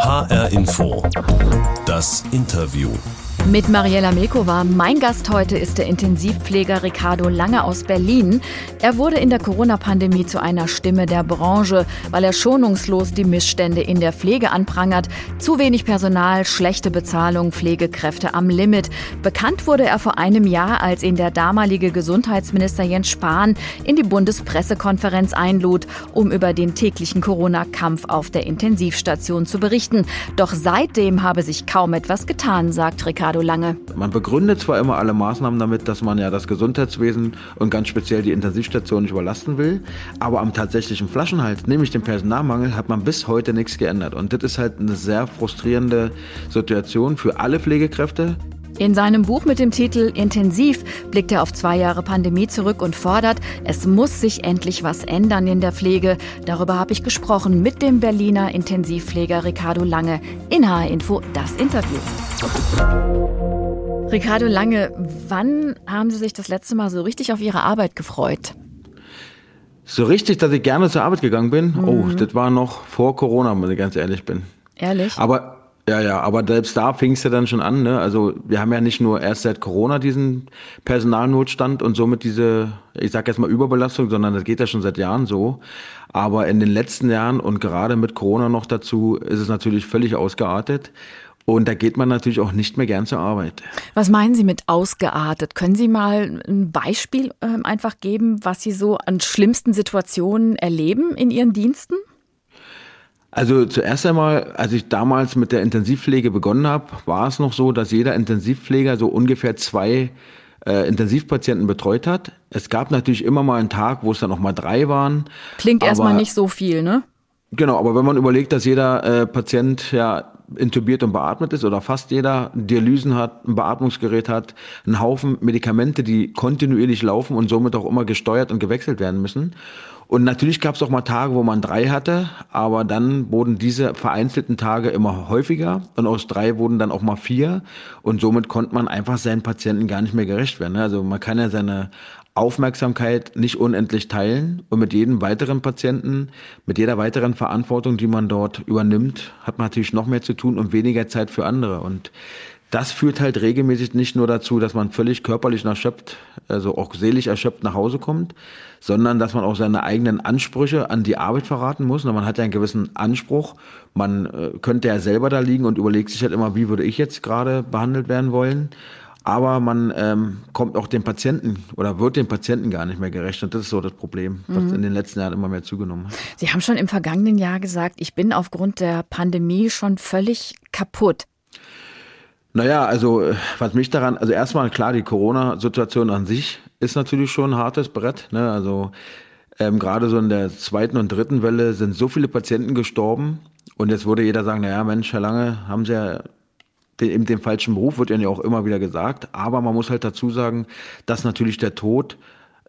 HR Info. Das Interview. Mit Mariella Milkova. Mein Gast heute ist der Intensivpfleger Ricardo Lange aus Berlin. Er wurde in der Corona-Pandemie zu einer Stimme der Branche, weil er schonungslos die Missstände in der Pflege anprangert. Zu wenig Personal, schlechte Bezahlung, Pflegekräfte am Limit. Bekannt wurde er vor einem Jahr, als ihn der damalige Gesundheitsminister Jens Spahn in die Bundespressekonferenz einlud, um über den täglichen Corona-Kampf auf der Intensivstation zu berichten. Doch seitdem habe sich kaum etwas getan, sagt Ricardo Ricardo Lange. Man begründet zwar immer alle Maßnahmen damit, dass man ja das Gesundheitswesen und ganz speziell die Intensivstation nicht überlasten will, aber am tatsächlichen Flaschenhalt, nämlich dem Personalmangel, hat man bis heute nichts geändert. Und das ist halt eine sehr frustrierende Situation für alle Pflegekräfte. In seinem Buch mit dem Titel Intensiv blickt er auf zwei Jahre Pandemie zurück und fordert, es muss sich endlich was ändern in der Pflege. Darüber habe ich gesprochen mit dem Berliner Intensivpfleger Ricardo Lange in HR Info das Interview. Ricardo Lange, wann haben Sie sich das letzte Mal so richtig auf Ihre Arbeit gefreut? So richtig, dass ich gerne zur Arbeit gegangen bin? Oh, mhm. Oh, das war noch vor Corona, wenn ich ganz ehrlich bin. Ehrlich? Aber ja, ja, aber selbst da fing es ja dann schon an. Ne? Also wir haben ja nicht nur erst seit Corona diesen Personalnotstand und somit diese, ich sag jetzt mal Überbelastung, sondern das geht ja schon seit Jahren so. Aber in den letzten Jahren und gerade mit Corona noch dazu ist es natürlich völlig ausgeartet. Und da geht man natürlich auch nicht mehr gern zur Arbeit. Was meinen Sie mit ausgeartet? Können Sie mal ein Beispiel äh, einfach geben, was Sie so an schlimmsten Situationen erleben in Ihren Diensten? Also zuerst einmal, als ich damals mit der Intensivpflege begonnen habe, war es noch so, dass jeder Intensivpfleger so ungefähr zwei äh, Intensivpatienten betreut hat. Es gab natürlich immer mal einen Tag, wo es dann noch mal drei waren. Klingt erstmal nicht so viel, ne? Genau, aber wenn man überlegt, dass jeder äh, Patient ja intubiert und beatmet ist oder fast jeder Dialysen hat, ein Beatmungsgerät hat, einen Haufen Medikamente, die kontinuierlich laufen und somit auch immer gesteuert und gewechselt werden müssen. Und natürlich gab es auch mal Tage, wo man drei hatte, aber dann wurden diese vereinzelten Tage immer häufiger und aus drei wurden dann auch mal vier und somit konnte man einfach seinen Patienten gar nicht mehr gerecht werden. Also man kann ja seine Aufmerksamkeit nicht unendlich teilen und mit jedem weiteren Patienten, mit jeder weiteren Verantwortung, die man dort übernimmt, hat man natürlich noch mehr zu tun und weniger Zeit für andere und das führt halt regelmäßig nicht nur dazu, dass man völlig körperlich erschöpft, also auch seelisch erschöpft nach Hause kommt, sondern dass man auch seine eigenen Ansprüche an die Arbeit verraten muss. Und man hat ja einen gewissen Anspruch. Man äh, könnte ja selber da liegen und überlegt sich halt immer, wie würde ich jetzt gerade behandelt werden wollen. Aber man ähm, kommt auch dem Patienten oder wird dem Patienten gar nicht mehr gerecht. Und das ist so das Problem, was mhm. in den letzten Jahren immer mehr zugenommen hat. Sie haben schon im vergangenen Jahr gesagt, ich bin aufgrund der Pandemie schon völlig kaputt. Naja, also äh, was mich daran, also erstmal klar, die Corona-Situation an sich ist natürlich schon ein hartes Brett. Ne? Also ähm, gerade so in der zweiten und dritten Welle sind so viele Patienten gestorben. Und jetzt würde jeder sagen, naja, Mensch, Herr Lange, haben Sie ja den, eben den falschen Beruf, wird ja auch immer wieder gesagt. Aber man muss halt dazu sagen, dass natürlich der Tod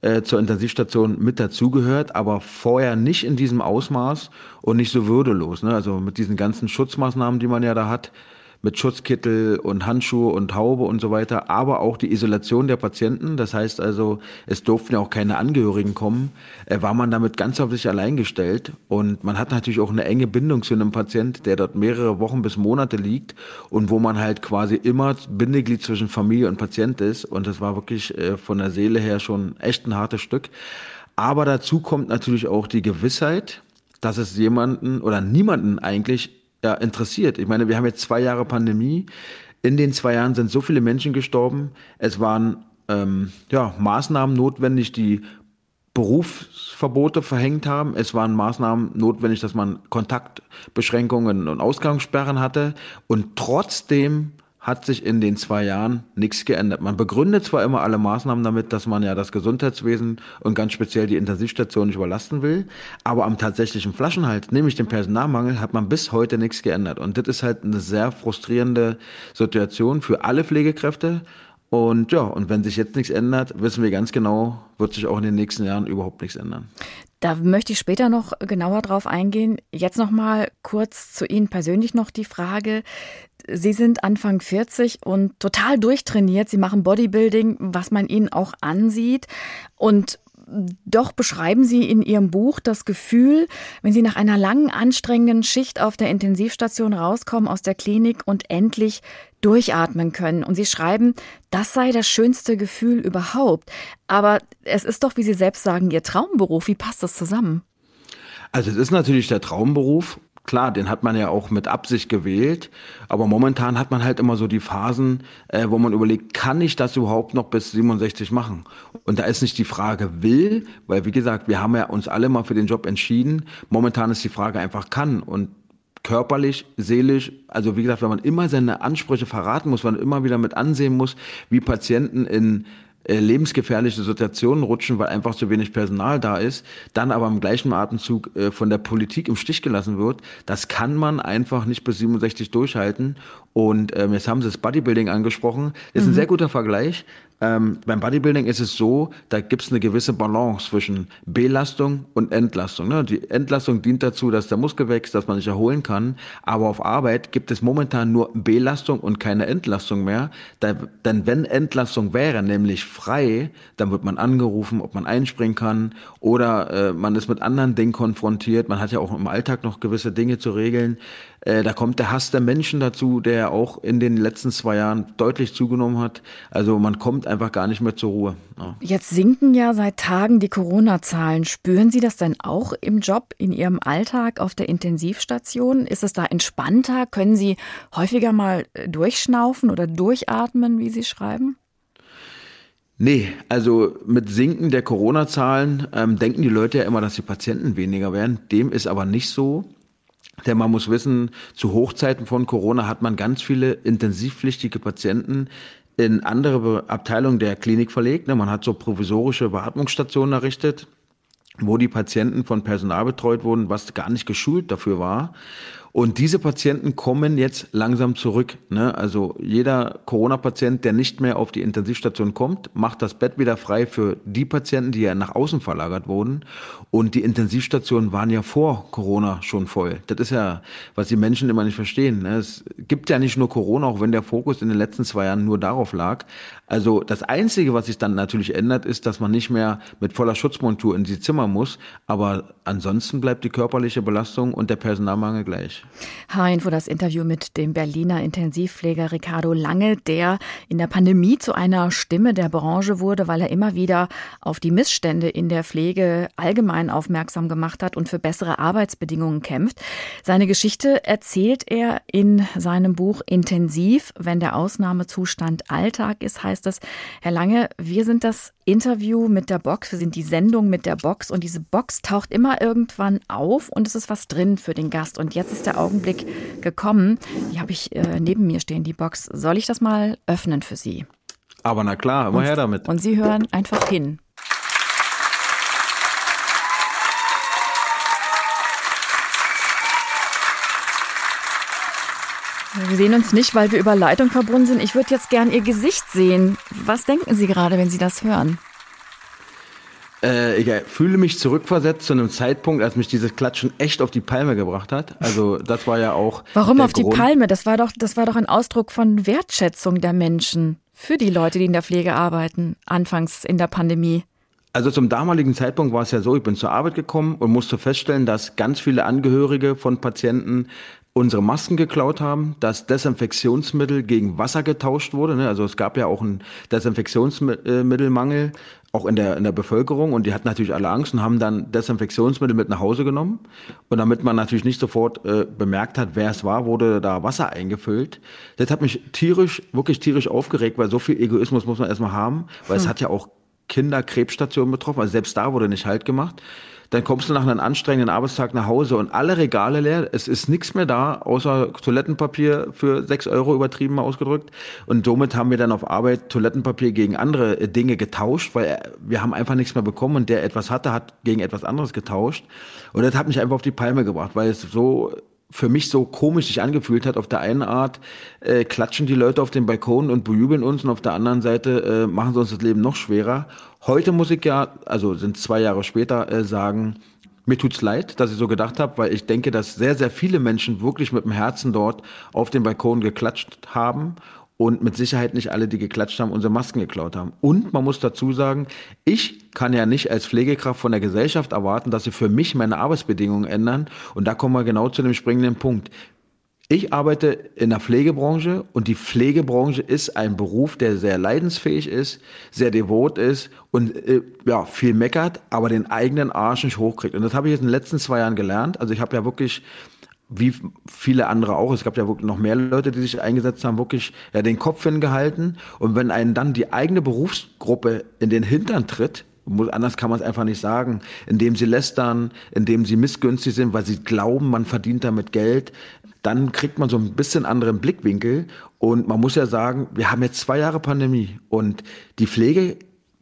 äh, zur Intensivstation mit dazugehört, aber vorher nicht in diesem Ausmaß und nicht so würdelos. Ne? Also mit diesen ganzen Schutzmaßnahmen, die man ja da hat, mit Schutzkittel und Handschuhe und Haube und so weiter, aber auch die Isolation der Patienten. Das heißt also, es durften ja auch keine Angehörigen kommen, äh, war man damit ganz auf sich allein gestellt. Und man hat natürlich auch eine enge Bindung zu einem Patient, der dort mehrere Wochen bis Monate liegt und wo man halt quasi immer Bindeglied zwischen Familie und Patient ist. Und das war wirklich äh, von der Seele her schon echt ein hartes Stück. Aber dazu kommt natürlich auch die Gewissheit, dass es jemanden oder niemanden eigentlich ja, interessiert. Ich meine, wir haben jetzt zwei Jahre Pandemie. In den zwei Jahren sind so viele Menschen gestorben. Es waren ähm, ja, Maßnahmen notwendig, die Berufsverbote verhängt haben. Es waren Maßnahmen notwendig, dass man Kontaktbeschränkungen und Ausgangssperren hatte. Und trotzdem hat sich in den zwei Jahren nichts geändert. Man begründet zwar immer alle Maßnahmen damit, dass man ja das Gesundheitswesen und ganz speziell die Intensivstation nicht überlasten will, aber am tatsächlichen Flaschenhalt, nämlich dem Personalmangel, hat man bis heute nichts geändert. Und das ist halt eine sehr frustrierende Situation für alle Pflegekräfte. Und ja, und wenn sich jetzt nichts ändert, wissen wir ganz genau, wird sich auch in den nächsten Jahren überhaupt nichts ändern. Da möchte ich später noch genauer drauf eingehen. Jetzt noch mal kurz zu Ihnen persönlich noch die Frage. Sie sind Anfang 40 und total durchtrainiert. Sie machen Bodybuilding, was man Ihnen auch ansieht. Und doch beschreiben Sie in Ihrem Buch das Gefühl, wenn Sie nach einer langen, anstrengenden Schicht auf der Intensivstation rauskommen aus der Klinik und endlich durchatmen können. Und Sie schreiben, das sei das schönste Gefühl überhaupt. Aber es ist doch, wie Sie selbst sagen, Ihr Traumberuf. Wie passt das zusammen? Also es ist natürlich der Traumberuf Klar, den hat man ja auch mit Absicht gewählt, aber momentan hat man halt immer so die Phasen, äh, wo man überlegt, kann ich das überhaupt noch bis 67 machen? Und da ist nicht die Frage will, weil wie gesagt, wir haben ja uns alle mal für den Job entschieden. Momentan ist die Frage einfach kann und körperlich, seelisch, also wie gesagt, wenn man immer seine Ansprüche verraten muss, wenn man immer wieder mit ansehen muss, wie Patienten in äh, lebensgefährliche Situationen rutschen, weil einfach zu wenig Personal da ist, dann aber im gleichen Atemzug äh, von der Politik im Stich gelassen wird, das kann man einfach nicht bis 67 durchhalten. Und ähm, jetzt haben Sie das Bodybuilding angesprochen. Das ist mhm. ein sehr guter Vergleich. Ähm, beim Bodybuilding ist es so, da gibt es eine gewisse Balance zwischen Belastung und Entlastung. Ne? Die Entlastung dient dazu, dass der Muskel wächst, dass man sich erholen kann. Aber auf Arbeit gibt es momentan nur Belastung und keine Entlastung mehr. Da, denn wenn Entlastung wäre, nämlich frei, dann wird man angerufen, ob man einspringen kann oder äh, man ist mit anderen Dingen konfrontiert. Man hat ja auch im Alltag noch gewisse Dinge zu regeln. Äh, da kommt der Hass der Menschen dazu, der auch in den letzten zwei Jahren deutlich zugenommen hat. Also man kommt einfach gar nicht mehr zur Ruhe. Ja. Jetzt sinken ja seit Tagen die Corona-Zahlen. Spüren Sie das denn auch im Job, in Ihrem Alltag auf der Intensivstation? Ist es da entspannter? Können Sie häufiger mal äh, durchschnaufen oder durchatmen, wie Sie schreiben? Nee, also mit Sinken der Corona-Zahlen ähm, denken die Leute ja immer, dass die Patienten weniger werden. Dem ist aber nicht so. Denn man muss wissen, zu Hochzeiten von Corona hat man ganz viele intensivpflichtige Patienten in andere Abteilungen der Klinik verlegt. Ne, man hat so provisorische Beatmungsstationen errichtet, wo die Patienten von Personal betreut wurden, was gar nicht geschult dafür war. Und diese Patienten kommen jetzt langsam zurück. Ne? Also jeder Corona-Patient, der nicht mehr auf die Intensivstation kommt, macht das Bett wieder frei für die Patienten, die ja nach außen verlagert wurden. Und die Intensivstationen waren ja vor Corona schon voll. Das ist ja, was die Menschen immer nicht verstehen. Ne? Es gibt ja nicht nur Corona, auch wenn der Fokus in den letzten zwei Jahren nur darauf lag. Also das Einzige, was sich dann natürlich ändert, ist, dass man nicht mehr mit voller Schutzmontur in die Zimmer muss. Aber ansonsten bleibt die körperliche Belastung und der Personalmangel gleich. H-Info das Interview mit dem Berliner Intensivpfleger Ricardo Lange, der in der Pandemie zu einer Stimme der Branche wurde, weil er immer wieder auf die Missstände in der Pflege allgemein aufmerksam gemacht hat und für bessere Arbeitsbedingungen kämpft. Seine Geschichte erzählt er in seinem Buch Intensiv, wenn der Ausnahmezustand Alltag ist, heißt heißt es, Herr Lange, wir sind das Interview mit der Box, wir sind die Sendung mit der Box und diese Box taucht immer irgendwann auf und es ist was drin für den Gast. Und jetzt ist der Augenblick gekommen. Die habe ich äh, neben mir stehen, die Box. Soll ich das mal öffnen für Sie? Aber na klar, immer her damit. Und Sie hören einfach hin. Wir sehen uns nicht, weil wir über Leitung verbunden sind. Ich würde jetzt gern Ihr Gesicht sehen. Was denken Sie gerade, wenn Sie das hören? Äh, ich fühle mich zurückversetzt zu einem Zeitpunkt, als mich dieses Klatschen echt auf die Palme gebracht hat. Also das war ja auch. Warum auf Grund. die Palme? Das war doch, das war doch ein Ausdruck von Wertschätzung der Menschen für die Leute, die in der Pflege arbeiten, anfangs in der Pandemie. Also zum damaligen Zeitpunkt war es ja so, ich bin zur Arbeit gekommen und musste feststellen, dass ganz viele Angehörige von Patienten unsere Masken geklaut haben, dass Desinfektionsmittel gegen Wasser getauscht wurde. Ne? Also es gab ja auch einen Desinfektionsmittelmangel auch in der, in der Bevölkerung und die hatten natürlich alle Angst und haben dann Desinfektionsmittel mit nach Hause genommen. Und damit man natürlich nicht sofort äh, bemerkt hat, wer es war, wurde da Wasser eingefüllt. Das hat mich tierisch, wirklich tierisch aufgeregt, weil so viel Egoismus muss man erstmal haben, weil hm. es hat ja auch Kinderkrebsstationen betroffen, also selbst da wurde nicht halt gemacht. Dann kommst du nach einem anstrengenden Arbeitstag nach Hause und alle Regale leer. Es ist nichts mehr da, außer Toilettenpapier für sechs Euro übertrieben mal ausgedrückt. Und somit haben wir dann auf Arbeit Toilettenpapier gegen andere äh, Dinge getauscht, weil äh, wir haben einfach nichts mehr bekommen und der etwas hatte, hat gegen etwas anderes getauscht. Und das hat mich einfach auf die Palme gebracht, weil es so für mich so komisch sich angefühlt hat. Auf der einen Art äh, klatschen die Leute auf den Balkon und bejubeln uns und auf der anderen Seite äh, machen sie uns das Leben noch schwerer. Heute muss ich ja, also sind zwei Jahre später, äh, sagen, mir tut's leid, dass ich so gedacht habe, weil ich denke, dass sehr, sehr viele Menschen wirklich mit dem Herzen dort auf dem Balkon geklatscht haben und mit Sicherheit nicht alle, die geklatscht haben, unsere Masken geklaut haben. Und man muss dazu sagen, ich kann ja nicht als Pflegekraft von der Gesellschaft erwarten, dass sie für mich meine Arbeitsbedingungen ändern. Und da kommen wir genau zu dem springenden Punkt. Ich arbeite in der Pflegebranche und die Pflegebranche ist ein Beruf, der sehr leidensfähig ist, sehr devot ist und äh, ja, viel meckert, aber den eigenen Arsch nicht hochkriegt. Und das habe ich jetzt in den letzten zwei Jahren gelernt. Also ich habe ja wirklich wie viele andere auch, es gab ja wirklich noch mehr Leute, die sich eingesetzt haben, wirklich ja, den Kopf hingehalten. Und wenn einen dann die eigene Berufsgruppe in den Hintern tritt, anders kann man es einfach nicht sagen, indem sie lästern, indem sie missgünstig sind, weil sie glauben, man verdient damit Geld, dann kriegt man so ein bisschen anderen Blickwinkel. Und man muss ja sagen, wir haben jetzt zwei Jahre Pandemie und die Pflege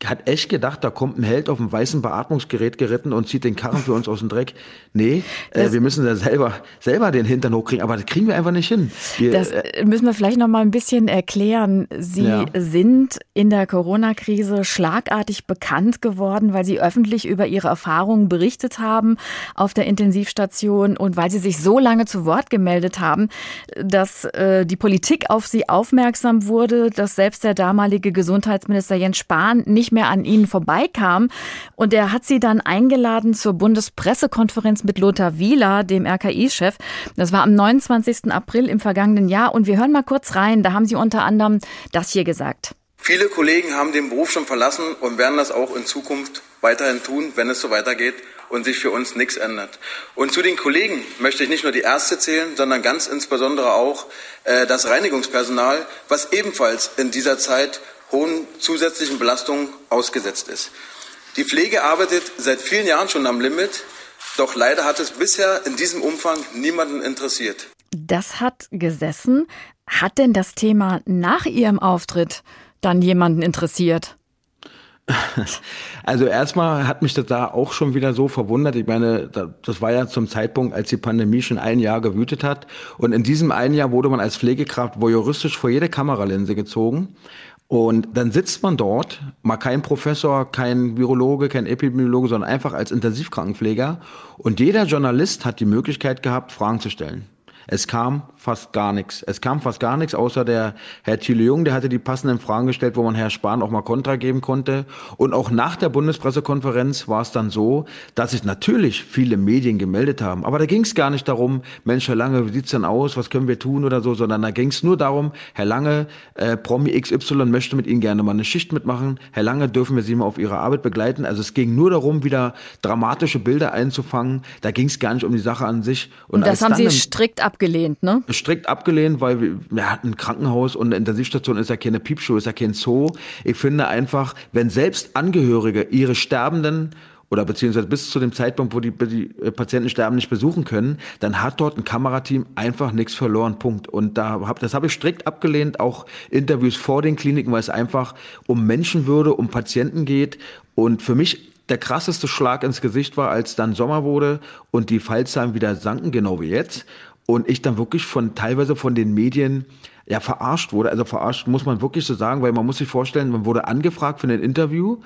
hat echt gedacht, da kommt ein Held auf einem weißen Beatmungsgerät geritten und zieht den Karren für uns aus dem Dreck. Nee, äh, wir müssen da selber, selber den Hintern hochkriegen, aber das kriegen wir einfach nicht hin. Wir, das äh, müssen wir vielleicht noch mal ein bisschen erklären. Sie ja. sind in der Corona-Krise schlagartig bekannt geworden, weil Sie öffentlich über Ihre Erfahrungen berichtet haben auf der Intensivstation und weil Sie sich so lange zu Wort gemeldet haben, dass äh, die Politik auf Sie aufmerksam wurde, dass selbst der damalige Gesundheitsminister Jens Spahn nicht nicht mehr an ihnen vorbeikam. Und er hat sie dann eingeladen zur Bundespressekonferenz mit Lothar Wieler, dem RKI-Chef. Das war am 29. April im vergangenen Jahr. Und wir hören mal kurz rein. Da haben sie unter anderem das hier gesagt. Viele Kollegen haben den Beruf schon verlassen und werden das auch in Zukunft weiterhin tun, wenn es so weitergeht und sich für uns nichts ändert. Und zu den Kollegen möchte ich nicht nur die Ärzte zählen, sondern ganz insbesondere auch äh, das Reinigungspersonal, was ebenfalls in dieser Zeit hohen zusätzlichen Belastungen ausgesetzt ist. Die Pflege arbeitet seit vielen Jahren schon am Limit, doch leider hat es bisher in diesem Umfang niemanden interessiert. Das hat gesessen. Hat denn das Thema nach Ihrem Auftritt dann jemanden interessiert? Also erstmal hat mich das da auch schon wieder so verwundert. Ich meine, das war ja zum Zeitpunkt, als die Pandemie schon ein Jahr gewütet hat. Und in diesem einen Jahr wurde man als Pflegekraft voyeuristisch vor jede Kameralinse gezogen. Und dann sitzt man dort, mal kein Professor, kein Virologe, kein Epidemiologe, sondern einfach als Intensivkrankenpfleger. Und jeder Journalist hat die Möglichkeit gehabt, Fragen zu stellen. Es kam fast gar nichts. Es kam fast gar nichts, außer der Herr Thiele Jung, der hatte die passenden Fragen gestellt, wo man Herr Spahn auch mal Kontra geben konnte. Und auch nach der Bundespressekonferenz war es dann so, dass sich natürlich viele Medien gemeldet haben. Aber da ging es gar nicht darum, Mensch, Herr Lange, wie sieht's denn aus, was können wir tun oder so, sondern da ging es nur darum, Herr Lange, äh, Promi XY möchte mit Ihnen gerne mal eine Schicht mitmachen. Herr Lange, dürfen wir Sie mal auf Ihre Arbeit begleiten? Also es ging nur darum, wieder dramatische Bilder einzufangen. Da ging es gar nicht um die Sache an sich. Und, Und das haben Sie strikt ab abgelehnt, ne? Strikt abgelehnt, weil wir, wir hatten ein Krankenhaus und eine Intensivstation ist ja keine Piepshow, ist ja kein Zoo. Ich finde einfach, wenn selbst Angehörige ihre Sterbenden oder beziehungsweise bis zu dem Zeitpunkt, wo die, die Patienten sterben, nicht besuchen können, dann hat dort ein Kamerateam einfach nichts verloren. Punkt. Und da hab, das habe ich strikt abgelehnt, auch Interviews vor den Kliniken, weil es einfach um Menschenwürde, um Patienten geht. Und für mich der krasseste Schlag ins Gesicht war, als dann Sommer wurde und die Fallzahlen wieder sanken, genau wie jetzt und ich dann wirklich von teilweise von den Medien ja verarscht wurde. Also verarscht muss man wirklich so sagen, weil man muss sich vorstellen, man wurde angefragt für ein Interview.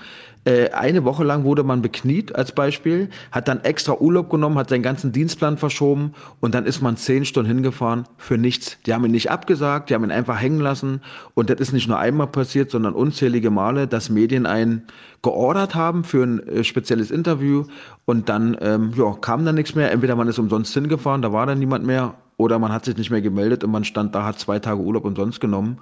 Äh, eine Woche lang wurde man bekniet als Beispiel, hat dann extra Urlaub genommen, hat seinen ganzen Dienstplan verschoben und dann ist man zehn Stunden hingefahren für nichts. Die haben ihn nicht abgesagt, die haben ihn einfach hängen lassen und das ist nicht nur einmal passiert, sondern unzählige Male, dass Medien einen geordert haben für ein äh, spezielles Interview und dann ähm, ja, kam dann nichts mehr. Entweder man ist umsonst hingefahren, da war dann niemand mehr oder man hat sich nicht mehr gemeldet und man stand da, hat zwei Tage Urlaub umsonst genommen.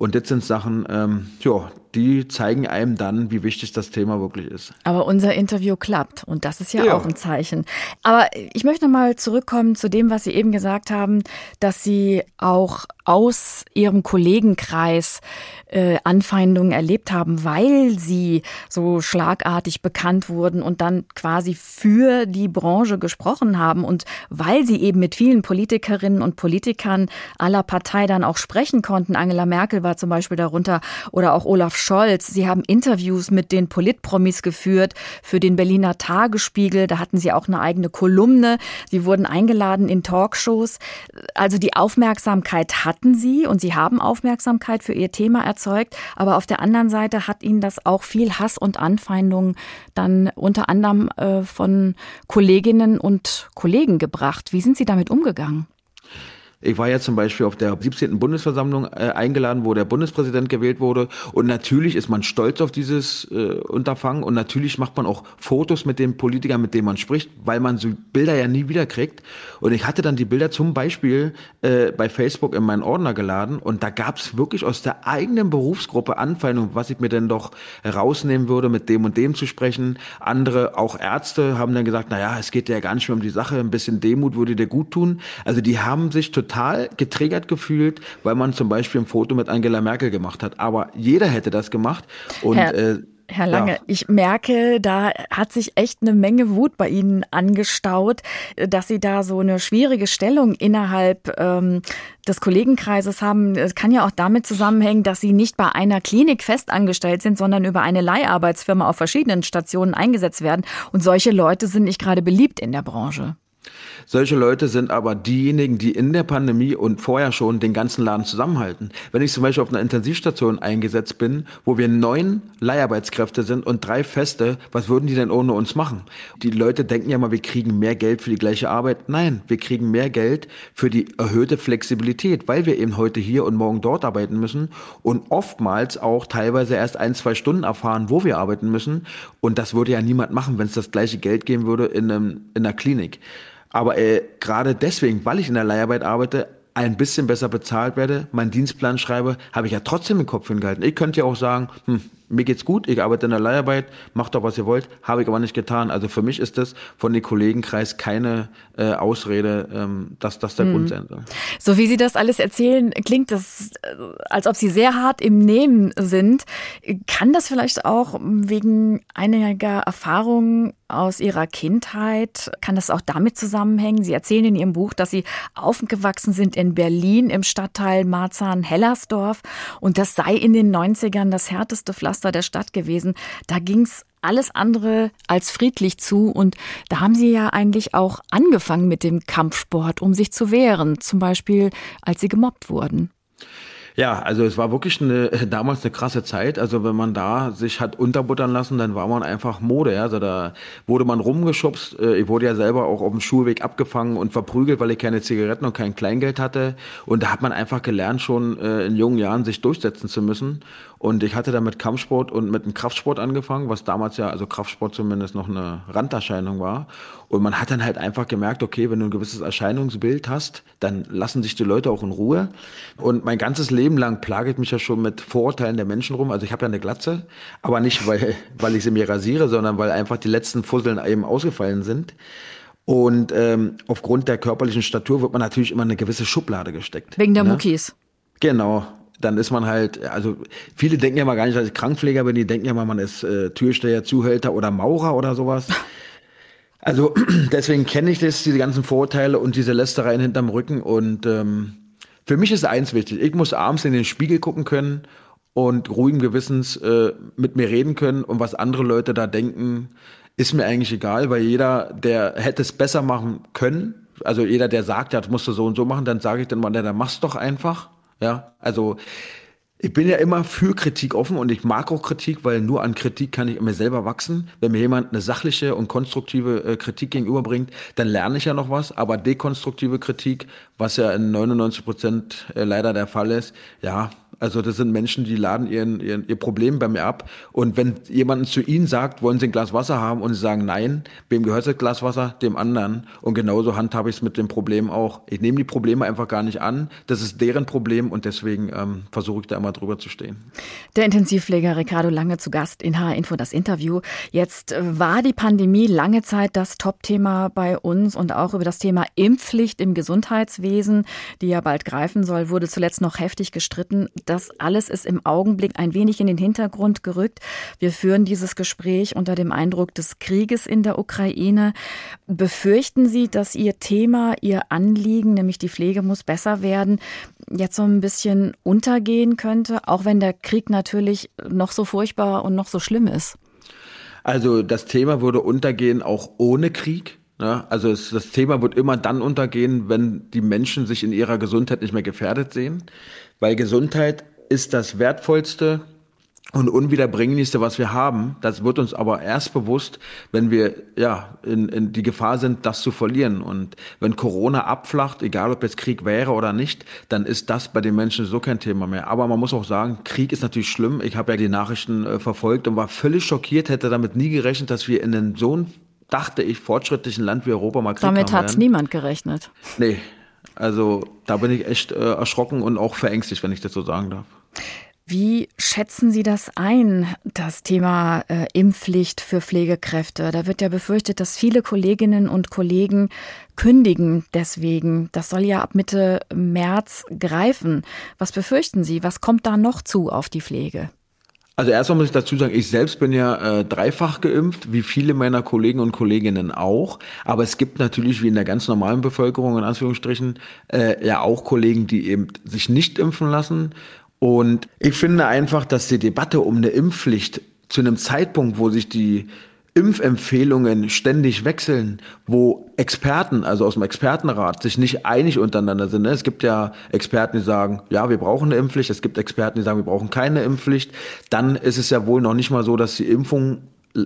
Und das sind Sachen, ähm, ja, die zeigen einem dann, wie wichtig das Thema wirklich ist. Aber unser Interview klappt und das ist ja, ja. auch ein Zeichen. Aber ich möchte noch mal zurückkommen zu dem, was Sie eben gesagt haben, dass Sie auch aus Ihrem Kollegenkreis äh, Anfeindungen erlebt haben, weil Sie so schlagartig bekannt wurden und dann quasi für die Branche gesprochen haben und weil Sie eben mit vielen Politikerinnen und Politikern aller Partei dann auch sprechen konnten. Angela Merkel war zum Beispiel darunter oder auch Olaf Scholz. Sie haben Interviews mit den Politpromis geführt für den Berliner Tagesspiegel. Da hatten Sie auch eine eigene Kolumne. Sie wurden eingeladen in Talkshows. Also die Aufmerksamkeit hatten Sie und Sie haben Aufmerksamkeit für Ihr Thema erzeugt. Aber auf der anderen Seite hat Ihnen das auch viel Hass und Anfeindungen dann unter anderem äh, von Kolleginnen und Kollegen gebracht. Wie sind Sie damit umgegangen? Ich war ja zum Beispiel auf der 17. Bundesversammlung äh, eingeladen, wo der Bundespräsident gewählt wurde. Und natürlich ist man stolz auf dieses äh, Unterfangen und natürlich macht man auch Fotos mit den Politikern, mit denen man spricht, weil man so Bilder ja nie wieder kriegt. Und ich hatte dann die Bilder zum Beispiel äh, bei Facebook in meinen Ordner geladen und da gab es wirklich aus der eigenen Berufsgruppe Anfeindungen, was ich mir denn doch rausnehmen würde, mit dem und dem zu sprechen. Andere, auch Ärzte, haben dann gesagt, naja, es geht ja gar nicht mehr um die Sache, ein bisschen Demut würde dir gut tun. Also die haben sich total total getriggert gefühlt, weil man zum Beispiel ein Foto mit Angela Merkel gemacht hat. Aber jeder hätte das gemacht. Und Herr äh, Herr Lange, ja. ich merke, da hat sich echt eine Menge Wut bei Ihnen angestaut, dass Sie da so eine schwierige Stellung innerhalb ähm, des Kollegenkreises haben. Es kann ja auch damit zusammenhängen, dass Sie nicht bei einer Klinik festangestellt sind, sondern über eine Leiharbeitsfirma auf verschiedenen Stationen eingesetzt werden. Und solche Leute sind nicht gerade beliebt in der Branche. Solche Leute sind aber diejenigen, die in der Pandemie und vorher schon den ganzen Laden zusammenhalten. Wenn ich zum Beispiel auf einer Intensivstation eingesetzt bin, wo wir neun Leiharbeitskräfte sind und drei Feste, was würden die denn ohne uns machen? Die Leute denken ja mal, wir kriegen mehr Geld für die gleiche Arbeit. Nein, wir kriegen mehr Geld für die erhöhte Flexibilität, weil wir eben heute hier und morgen dort arbeiten müssen und oftmals auch teilweise erst ein, zwei Stunden erfahren, wo wir arbeiten müssen. Und das würde ja niemand machen, wenn es das gleiche Geld geben würde in, einem, in einer Klinik. Aber äh, gerade deswegen, weil ich in der Leiharbeit arbeite, ein bisschen besser bezahlt werde, meinen Dienstplan schreibe, habe ich ja trotzdem den Kopf hingehalten. Ich könnte ja auch sagen, hm, mir geht's gut, ich arbeite in der Leiharbeit, macht doch was ihr wollt, habe ich aber nicht getan. Also für mich ist das von dem Kollegenkreis keine äh, Ausrede, ähm, dass das der mhm. Grund sein soll. So wie Sie das alles erzählen, klingt das, äh, als ob Sie sehr hart im Nehmen sind. Kann das vielleicht auch wegen einiger Erfahrungen aus Ihrer Kindheit, kann das auch damit zusammenhängen? Sie erzählen in Ihrem Buch, dass Sie aufgewachsen sind in Berlin im Stadtteil Marzahn-Hellersdorf und das sei in den 90ern das härteste Pflaster Pflaster der Stadt gewesen. Da ging es alles andere als friedlich zu. Und da haben Sie ja eigentlich auch angefangen mit dem Kampfsport, um sich zu wehren. Zum Beispiel, als Sie gemobbt wurden. Ja, also es war wirklich eine, damals eine krasse Zeit. Also wenn man da sich hat unterbuttern lassen, dann war man einfach Mode. Ja? Also da wurde man rumgeschubst. Äh, ich wurde ja selber auch auf dem Schulweg abgefangen und verprügelt, weil ich keine Zigaretten und kein Kleingeld hatte. Und da hat man einfach gelernt, schon äh, in jungen Jahren sich durchsetzen zu müssen. Und ich hatte dann mit Kampfsport und mit dem Kraftsport angefangen, was damals ja, also Kraftsport zumindest noch eine Randerscheinung war. Und man hat dann halt einfach gemerkt, okay, wenn du ein gewisses Erscheinungsbild hast, dann lassen sich die Leute auch in Ruhe. Und mein ganzes Leben lang plage ich mich ja schon mit Vorurteilen der Menschen rum. Also ich habe ja eine Glatze, aber nicht, weil, weil ich sie mir rasiere, sondern weil einfach die letzten Fusseln eben ausgefallen sind. Und ähm, aufgrund der körperlichen Statur wird man natürlich immer in eine gewisse Schublade gesteckt. Wegen der ne? Muckis. Genau dann ist man halt, also viele denken ja mal gar nicht, dass ich Krankenpfleger bin, die denken ja mal, man ist äh, Türsteher, Zuhälter oder Maurer oder sowas. Also deswegen kenne ich das, diese ganzen Vorurteile und diese Lästereien hinterm Rücken. Und ähm, für mich ist eins wichtig, ich muss abends in den Spiegel gucken können und ruhigen Gewissens äh, mit mir reden können und was andere Leute da denken, ist mir eigentlich egal, weil jeder, der hätte es besser machen können, also jeder, der sagt, ja, das musst du so und so machen, dann sage ich dann mal, dann mach's doch einfach. Ja, also ich bin ja immer für Kritik offen und ich mag auch Kritik, weil nur an Kritik kann ich immer selber wachsen. Wenn mir jemand eine sachliche und konstruktive äh, Kritik gegenüberbringt, dann lerne ich ja noch was. Aber dekonstruktive Kritik, was ja in 99 Prozent äh, leider der Fall ist, ja, also das sind Menschen, die laden ihren, ihren, ihr Problem bei mir ab. Und wenn jemand zu ihnen sagt, wollen sie ein Glas Wasser haben und sie sagen nein, wem gehört das Glas Wasser? Dem anderen. Und genauso handhabe ich es mit dem Problem auch. Ich nehme die Probleme einfach gar nicht an. Das ist deren Problem und deswegen ähm, versuche ich da immer drüber zu stehen. Der Intensivpfleger Ricardo Lange zu Gast in H-Info das Interview. Jetzt äh, war die Pandemie lange Zeit das Top-Thema bei uns und auch über das Thema Impfpflicht im Gesundheitswesen, die ja bald greifen soll, wurde zuletzt noch heftig gestritten. Das alles ist im Augenblick ein wenig in den Hintergrund gerückt. Wir führen dieses Gespräch unter dem Eindruck des Krieges in der Ukraine. Befürchten Sie, dass Ihr Thema, Ihr Anliegen, nämlich die Pflege muss besser werden, jetzt so ein bisschen untergehen könnte, auch wenn der Krieg natürlich noch so furchtbar und noch so schlimm ist? Also das Thema würde untergehen auch ohne Krieg. Ja, also es, das Thema wird immer dann untergehen, wenn die Menschen sich in ihrer Gesundheit nicht mehr gefährdet sehen weil Gesundheit ist das Wertvollste und unwiederbringlichste, was wir haben. Das wird uns aber erst bewusst, wenn wir ja in, in die Gefahr sind, das zu verlieren. Und wenn Corona abflacht, egal ob jetzt Krieg wäre oder nicht, dann ist das bei den Menschen so kein Thema mehr. Aber man muss auch sagen, Krieg ist natürlich schlimm. Ich habe ja die Nachrichten äh, verfolgt und war völlig schockiert, hätte damit nie gerechnet, dass wir in einem so dachte ich, fortschrittlichen Land wie Europa mal Krieg Damit hat niemand gerechnet. Nee, also da bin ich echt äh, erschrocken und auch verängstigt, wenn ich das so sagen darf. Wie schätzen Sie das ein, das Thema äh, Impfpflicht für Pflegekräfte? Da wird ja befürchtet, dass viele Kolleginnen und Kollegen kündigen deswegen. Das soll ja ab Mitte März greifen. Was befürchten Sie? Was kommt da noch zu auf die Pflege? Also erstmal muss ich dazu sagen, ich selbst bin ja äh, dreifach geimpft, wie viele meiner Kollegen und Kolleginnen auch. Aber es gibt natürlich, wie in der ganz normalen Bevölkerung, in Anführungsstrichen, äh, ja auch Kollegen, die eben sich nicht impfen lassen und ich finde einfach, dass die Debatte um eine Impfpflicht zu einem Zeitpunkt, wo sich die Impfempfehlungen ständig wechseln, wo Experten, also aus dem Expertenrat, sich nicht einig untereinander sind. Ne? Es gibt ja Experten, die sagen, ja, wir brauchen eine Impfpflicht. Es gibt Experten, die sagen, wir brauchen keine Impfpflicht. Dann ist es ja wohl noch nicht mal so, dass die Impfung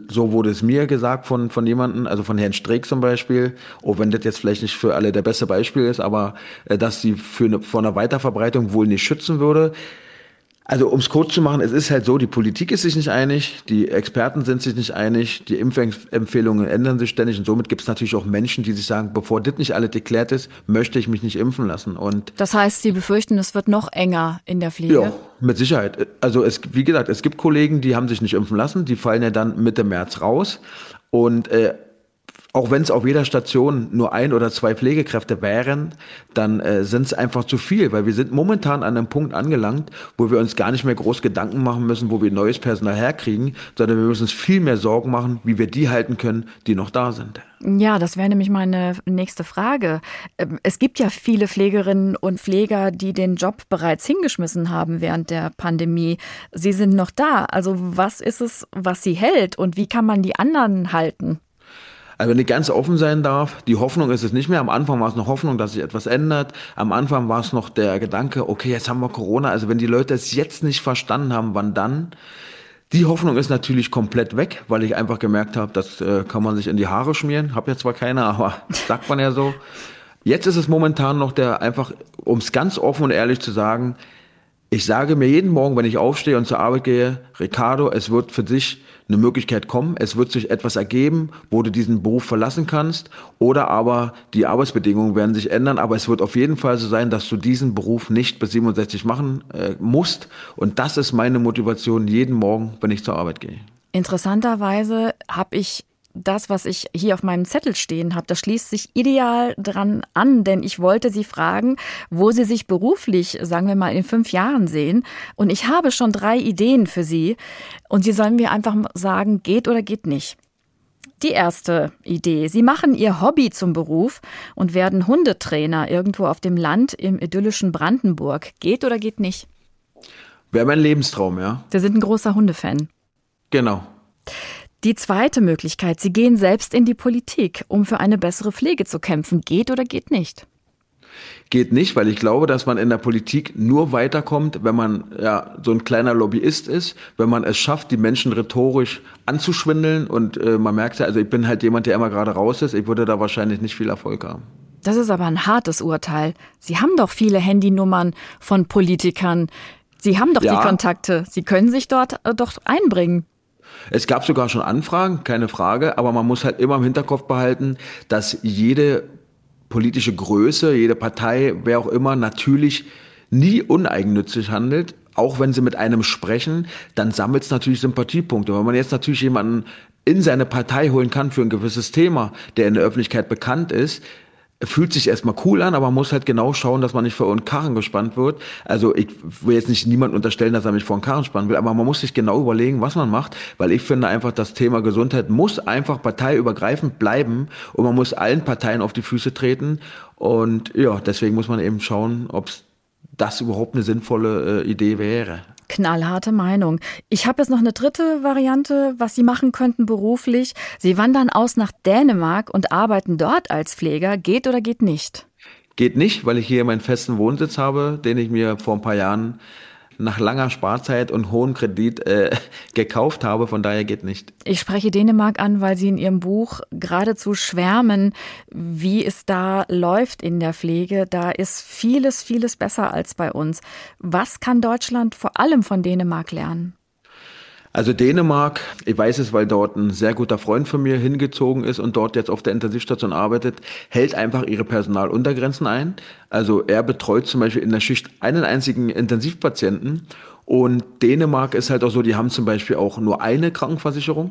so wurde es mir gesagt von, von jemandem, also von Herrn Streeck zum Beispiel, auch wenn das jetzt vielleicht nicht für alle der beste Beispiel ist, aber äh, dass sie für eine, vor einer Weiterverbreitung wohl nicht schützen würde. Also um es kurz zu machen, es ist halt so, die Politik ist sich nicht einig, die Experten sind sich nicht einig, die Impfempfehlungen ändern sich ständig und somit gibt es natürlich auch Menschen, die sich sagen, bevor das nicht alle deklärt ist, möchte ich mich nicht impfen lassen. Und das heißt, Sie befürchten, es wird noch enger in der Pflege? Ja, mit Sicherheit. Also es, wie gesagt, es gibt Kollegen, die haben sich nicht impfen lassen, die fallen ja dann Mitte März raus. Und äh, auch wenn es auf jeder Station nur ein oder zwei Pflegekräfte wären, dann äh, sind es einfach zu viel, weil wir sind momentan an einem Punkt angelangt, wo wir uns gar nicht mehr groß Gedanken machen müssen, wo wir neues Personal herkriegen, sondern wir müssen uns viel mehr Sorgen machen, wie wir die halten können, die noch da sind. Ja, das wäre nämlich meine nächste Frage. Ähm, es gibt ja viele Pflegerinnen und Pfleger, die den Job bereits hingeschmissen haben während der Pandemie. Sie sind noch da. Also was ist es, was sie hält und wie kann man die anderen halten? Also wenn ich ganz offen sein darf, die Hoffnung ist es nicht mehr. Am Anfang war es noch Hoffnung, dass sich etwas ändert. Am Anfang war es noch der Gedanke, okay, jetzt haben wir Corona. Also wenn die Leute es jetzt nicht verstanden haben, wann dann? Die Hoffnung ist natürlich komplett weg, weil ich einfach gemerkt habe, das äh, kann man sich in die Haare schmieren. Hab ja zwar keine, aber sagt man ja so. Jetzt ist es momentan noch der einfach, um es ganz offen und ehrlich zu sagen, ich sage mir jeden Morgen, wenn ich aufstehe und zur Arbeit gehe, Ricardo, es wird für dich eine Möglichkeit kommen, es wird sich etwas ergeben, wo du diesen Beruf verlassen kannst. Oder aber die Arbeitsbedingungen werden sich ändern, aber es wird auf jeden Fall so sein, dass du diesen Beruf nicht bis 67 machen äh, musst. Und das ist meine Motivation jeden Morgen, wenn ich zur Arbeit gehe. Interessanterweise habe ich das, was ich hier auf meinem Zettel stehen habe, das schließt sich ideal dran an, denn ich wollte Sie fragen, wo Sie sich beruflich, sagen wir mal, in fünf Jahren sehen. Und ich habe schon drei Ideen für Sie. Und Sie sollen mir einfach sagen, geht oder geht nicht. Die erste Idee. Sie machen Ihr Hobby zum Beruf und werden Hundetrainer irgendwo auf dem Land im idyllischen Brandenburg. Geht oder geht nicht? Wäre mein Lebenstraum, ja. Sie sind ein großer Hundefan. Genau. Die zweite Möglichkeit, Sie gehen selbst in die Politik, um für eine bessere Pflege zu kämpfen. Geht oder geht nicht? Geht nicht, weil ich glaube, dass man in der Politik nur weiterkommt, wenn man ja so ein kleiner Lobbyist ist, wenn man es schafft, die Menschen rhetorisch anzuschwindeln. Und äh, man merkt ja, also ich bin halt jemand, der immer gerade raus ist. Ich würde da wahrscheinlich nicht viel Erfolg haben. Das ist aber ein hartes Urteil. Sie haben doch viele Handynummern von Politikern. Sie haben doch ja. die Kontakte. Sie können sich dort äh, doch einbringen. Es gab sogar schon Anfragen, keine Frage, aber man muss halt immer im Hinterkopf behalten, dass jede politische Größe, jede Partei, wer auch immer, natürlich nie uneigennützig handelt. Auch wenn sie mit einem sprechen, dann sammelt es natürlich Sympathiepunkte. Wenn man jetzt natürlich jemanden in seine Partei holen kann für ein gewisses Thema, der in der Öffentlichkeit bekannt ist, fühlt sich erstmal cool an, aber man muss halt genau schauen, dass man nicht vor einen Karren gespannt wird. Also ich will jetzt nicht niemand unterstellen, dass er mich vor einen Karren spannen will, aber man muss sich genau überlegen, was man macht, weil ich finde einfach, das Thema Gesundheit muss einfach parteiübergreifend bleiben und man muss allen Parteien auf die Füße treten und ja, deswegen muss man eben schauen, ob das überhaupt eine sinnvolle äh, Idee wäre. Knallharte Meinung. Ich habe jetzt noch eine dritte Variante, was Sie machen könnten beruflich. Sie wandern aus nach Dänemark und arbeiten dort als Pfleger. Geht oder geht nicht? Geht nicht, weil ich hier meinen festen Wohnsitz habe, den ich mir vor ein paar Jahren nach langer Sparzeit und hohem Kredit äh, gekauft habe. Von daher geht nicht. Ich spreche Dänemark an, weil Sie in Ihrem Buch geradezu schwärmen, wie es da läuft in der Pflege. Da ist vieles, vieles besser als bei uns. Was kann Deutschland vor allem von Dänemark lernen? Also Dänemark, ich weiß es, weil dort ein sehr guter Freund von mir hingezogen ist und dort jetzt auf der Intensivstation arbeitet, hält einfach ihre Personaluntergrenzen ein. Also er betreut zum Beispiel in der Schicht einen einzigen Intensivpatienten und Dänemark ist halt auch so, die haben zum Beispiel auch nur eine Krankenversicherung.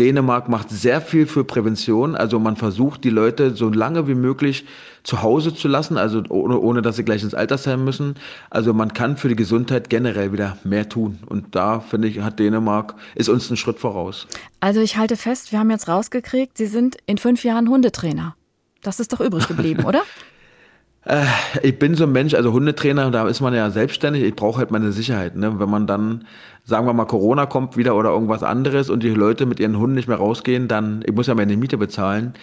Dänemark macht sehr viel für Prävention. Also man versucht, die Leute so lange wie möglich zu Hause zu lassen, also ohne, ohne dass sie gleich ins Altersheim müssen. Also man kann für die Gesundheit generell wieder mehr tun. Und da, finde ich, hat Dänemark, ist uns ein Schritt voraus. Also ich halte fest, wir haben jetzt rausgekriegt, Sie sind in fünf Jahren Hundetrainer. Das ist doch übrig geblieben, oder? Äh, ich bin so ein Mensch, also Hundetrainer, da ist man ja selbstständig. Ich brauche halt meine Sicherheit. Ne? Wenn man dann, sagen wir mal, Corona kommt wieder oder irgendwas anderes und die Leute mit ihren Hunden nicht mehr rausgehen, dann, ich muss ja meine Miete bezahlen.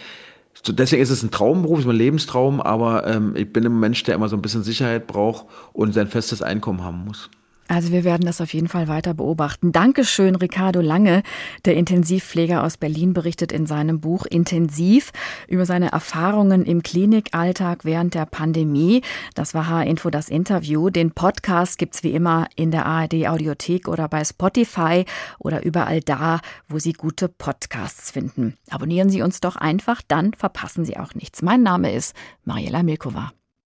So, deswegen ist es ein Traumberuf, ist mein Lebenstraum, aber ähm, ich bin ein Mensch, der immer so ein bisschen Sicherheit braucht und sein festes Einkommen haben muss. Also wir werden das auf jeden Fall weiter beobachten. Dankeschön, Ricardo Lange. Der Intensivpfleger aus Berlin berichtet in seinem Buch Intensiv über seine Erfahrungen im Klinikalltag während der Pandemie. Das war H-Info das Interview. Den Podcast gibt's wie immer in der ARD Audiothek oder bei Spotify oder überall da, wo Sie gute Podcasts finden. Abonnieren Sie uns doch einfach, dann verpassen Sie auch nichts. Mein Name ist Mariela Milkova.